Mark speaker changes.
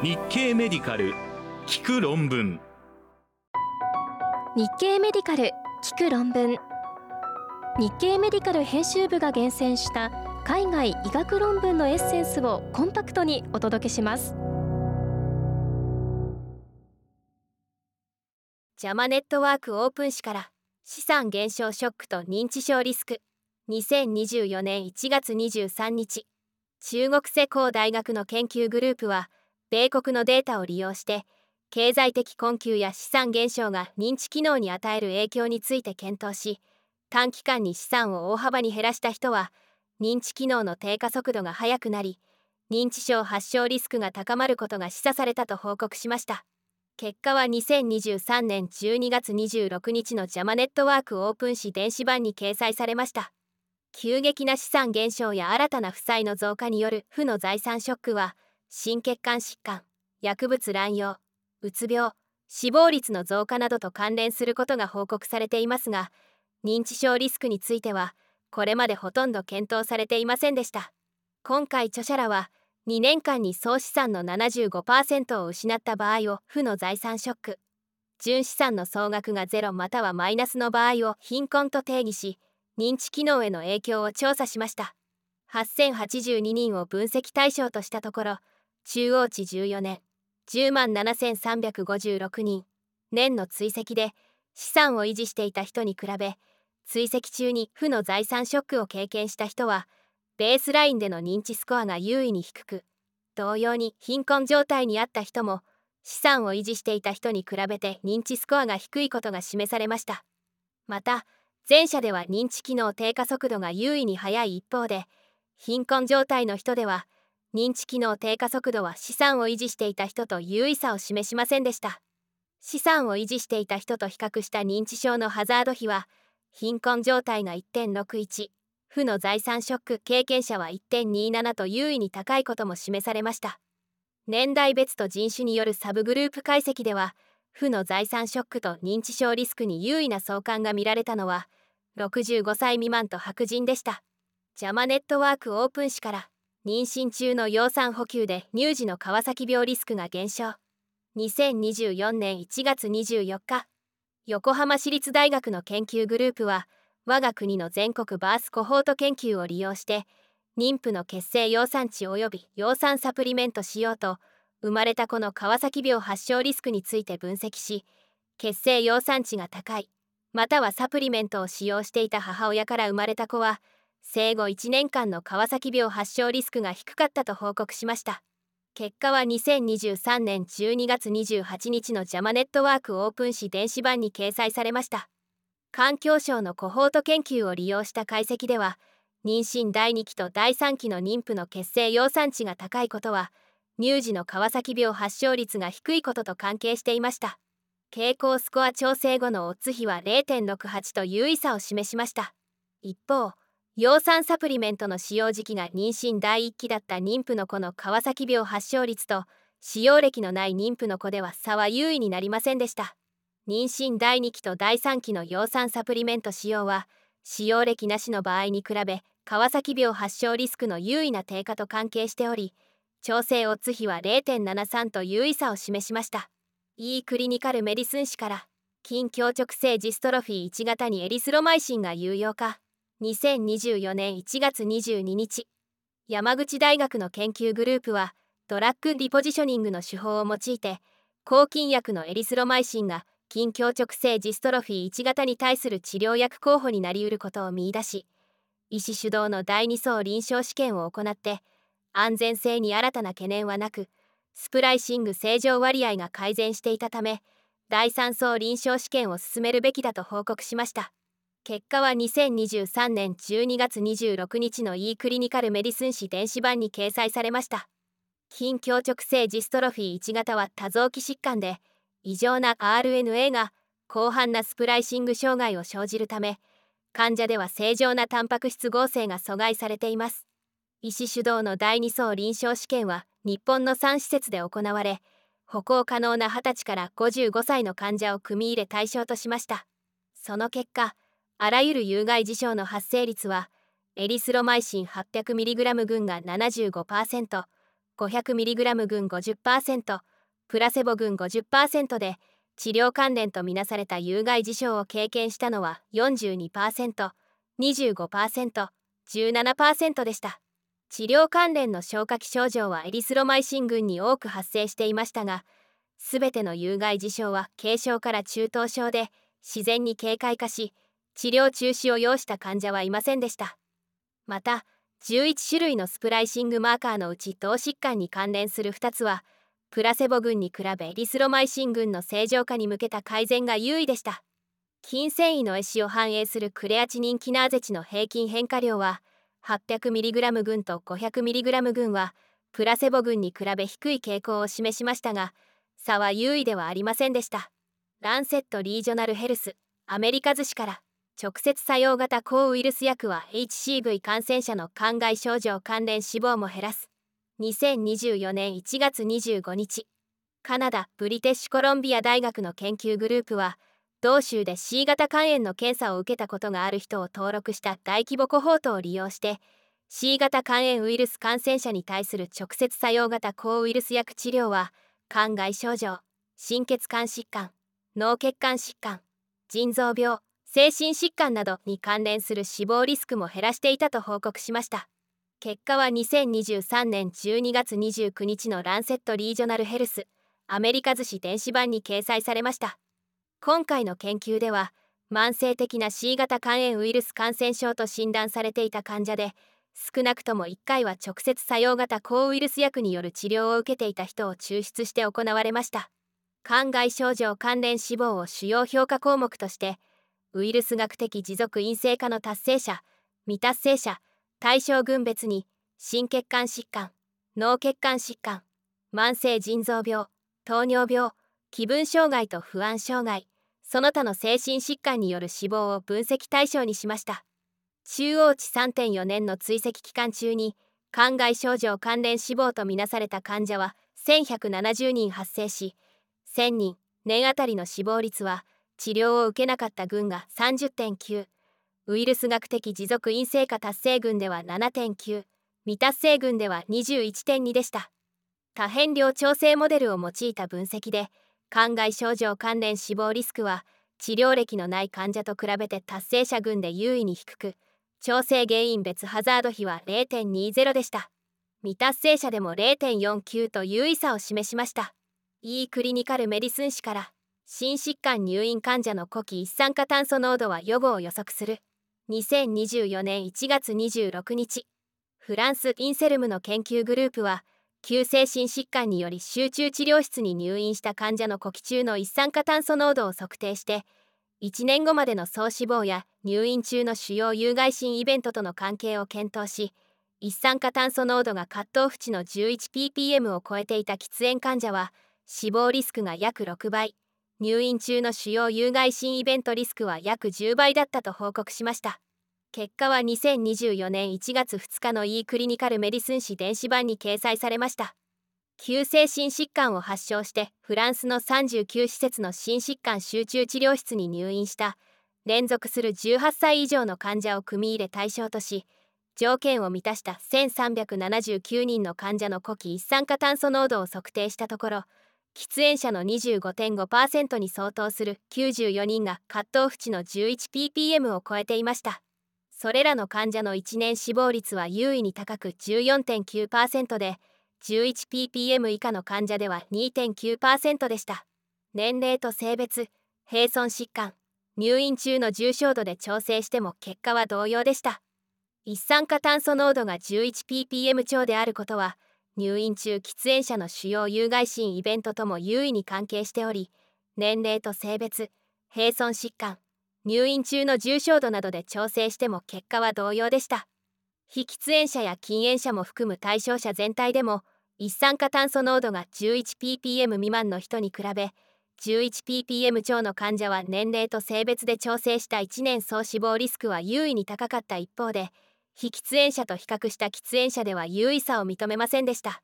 Speaker 1: 日経メディカル聞く論文。
Speaker 2: 日経メディカル聞く論文。日経メディカル編集部が厳選した海外医学論文のエッセンスをコンパクトにお届けします。
Speaker 3: ジャマネットワークオープン誌から資産減少ショックと認知症リスク。2024年1月23日中国世耕大学の研究グループは米国のデータを利用して経済的困窮や資産減少が認知機能に与える影響について検討し短期間に資産を大幅に減らした人は認知機能の低下速度が速くなり認知症発症リスクが高まることが示唆されたと報告しました。結果は2023年12月26日のジャマネットワークオープン誌電子版に掲載されました。急激な資産減少や新たな負債の増加による負の財産ショックは心血管疾患薬物乱用うつ病死亡率の増加などと関連することが報告されていますが認知症リスクについてはこれまでほとんど検討されていませんでした。今回著者らは2年間に総資産の75%を失った場合を負の財産ショック純資産の総額がゼロまたはマイナスの場合を貧困と定義し認知機能への影響を調査しました。8082人を分析対象としたところ中央値14年10万7356人。年の追跡で資産を維持していた人に比べ追跡中に負の財産ショックを経験した人はベースラインでの認知スコアが優位に低く同様に貧困状態にあった人も資産を維持していた人に比べて認知スコアが低いことが示されました。また前者では認知機能低下速度が優位に速い一方で貧困状態の人では認知機能低下速度は資産を維持していた人と優位さを示しませんでした。資産を維持していた人と比較した認知症のハザード比は貧困状態が1.61負の財産ショック経験者は1.27と優位に高いことも示されました。年代別と人種によるサブグループ解析では負の財産ショックと認知症リスクに優位な相関が見られたのは65歳未満と白人でした。ジャマネットワークオープン誌から妊娠中の養蚕補給で乳児の川崎病リスクが減少。2024年1月24日横浜市立大学の研究グループは我が国の全国バースコホート研究を利用して妊婦の血清養蚕地及び養蚕サプリメントしようと生まれた子の川崎病発症リスクについて分析し血清養蚕地が高いまたはサプリメントを使用していた母親から生まれた子は生後1年間の川崎病発症リスクが低かったと報告しました。結果は2023年12月28日のジャマネットワークオープン誌電子版に掲載されました。環境省のコホート研究を利用した解析では妊娠第2期と第3期の妊婦の血清養蚕値が高いことは乳児の川崎病発症率が低いことと関係していました。傾向スコア調整後のオッズ比は0.68と優位さを示しました。一方養蚕サプリメントの使用時期が妊娠第1期だった妊婦の子の川崎病発症率と使用歴のない妊婦の子では差は優位になりませんでした。妊娠第2期と第3期の養蚕サプリメント使用は使用歴なしの場合に比べ川崎病発症リスクの優位な低下と関係しており調整オッズ比は0.73と優位さを示しました。E クリニカルメディスン誌から筋強直性ジストロフィー1型にエリスロマイシンが有用か2024年1月22日。山口大学の研究グループはドラッグリポジショニングの手法を用いて抗菌薬のエリスロマイシンが筋強直性ジストロフィー1型に対する治療薬候補になりうることを見出し医師主導の第2層臨床試験を行って安全性に新たな懸念はなくスプライシング正常割合が改善していたため第3層臨床試験を進めるべきだと報告しました。結果は2023年12月26日の e クリニカルメディスン誌電子版に掲載されました。筋強直性ジストロフィー1型は多臓器疾患で異常な RNA が広範なスプライシング障害を生じるため患者では正常なタンパク質合成が阻害されています。医師主導の第2層臨床試験は日本の3施設で行われ歩行可能な20歳から55歳の患者を組み入れ対象としました。その結果あらゆる有害事象の発生率はエリスロマイシン 800mg 群が75% 500mg 群50%プラセボ群50%で治療関連とみなされた有害事象を経験したのは 42%25%17% でした。治療関連の消化器症状はエリスロマイシン群に多く発生していましたが全ての有害事象は軽症から中等症で自然に軽快化し治療中止を要した患者はいませんでした。また11種類のスプライシングマーカーのうち同疾患に関連する2つはプラセボ群に比べリスロマイシン群の正常化に向けた改善が優位でした。筋繊維の壊死を反映するクレアチニンキナーゼ値の平均変化量は 800mg 群と 500mg 群はプラセボ群に比べ低い傾向を示しましたが差は優位ではありませんでした。ランセット・リージョナル・ヘルスアメリカ図紙から。直接作用型抗ウイルス薬は HCV 感染者の肝外症状関連死亡も減らす。2024年1月25日カナダブリテッシュコロンビア大学の研究グループは同州で C 型肝炎の検査を受けたことがある人を登録した大規模コホートを利用して C 型肝炎ウイルス感染者に対する直接作用型抗ウイルス薬治療は肝外症状心血管疾患脳血管疾患腎臓病精神疾患などに関連する死亡リスクも減らしていたと報告しました。結果は2023年12月29日のランセット・リージョナル・ヘルスアメリカ図紙電子版に掲載されました。今回の研究では慢性的な C 型肝炎ウイルス感染症と診断されていた患者で少なくとも1回は直接作用型抗ウイルス薬による治療を受けていた人を抽出して行われました。肝外症状関連死亡を主要評価項目としてウイルス学的持続陰性化の達成者未達成者対象群別に心血管疾患脳血管疾患慢性腎臓病糖尿病気分障害と不安障害その他の精神疾患による死亡を分析対象にしました。中央値3.4年の追跡期間中に肝外症状関連死亡とみなされた患者は1170人発生し1000人年あたりの死亡率は治療を受けなかった群が30.9ウイルス学的持続陰性化達成群では7.9未達成群では21.2でした。多変量調整モデルを用いた分析で肝外症状関連死亡リスクは治療歴のない患者と比べて達成者群で優位に低く調整原因別ハザード比は0.20でした。未達成者でも0.49と優位さを示しました。E クリニカルメディスン誌から心疾患入院患者の呼気一酸化炭素濃度は予後を予測する。2024年1月26日フランス・インセルムの研究グループは急性心疾患により集中治療室に入院した患者の呼気中の一酸化炭素濃度を測定して1年後までの総死亡や入院中の主要有害心イベントとの関係を検討し一酸化炭素濃度がカットオフ値の 11ppm を超えていた喫煙患者は死亡リスクが約6倍。入院中の主要有害心イベントリスクは約10倍だったと報告しました。結果は2024年1月2日の E クリニカルメディスン誌電子版に掲載されました。急性心疾患を発症してフランスの39施設の心疾患集中治療室に入院した。連続する18歳以上の患者を組み入れ対象とし条件を満たした1379人の患者の呼気一酸化炭素濃度を測定したところ喫煙者の25.5%に相当する94人がカットオフ値の 11ppm を超えていました。それらの患者の1年死亡率は優位に高く14.9%で 11ppm 以下の患者では2.9%でした。年齢と性別並存疾患入院中の重症度で調整しても結果は同様でした。一酸化炭素濃度が 11ppm 超であることは入院中喫煙者の主要有害心イベントとも優位に関係しており年齢と性別並存疾患入院中の重症度などで調整しても結果は同様でした。非喫煙者や禁煙者も含む対象者全体でも一酸化炭素濃度が 11ppm 未満の人に比べ 11ppm 超の患者は年齢と性別で調整した1年総死亡リスクは優位に高かった一方で非喫煙者と比較した喫煙者では優位さを認めませんでした。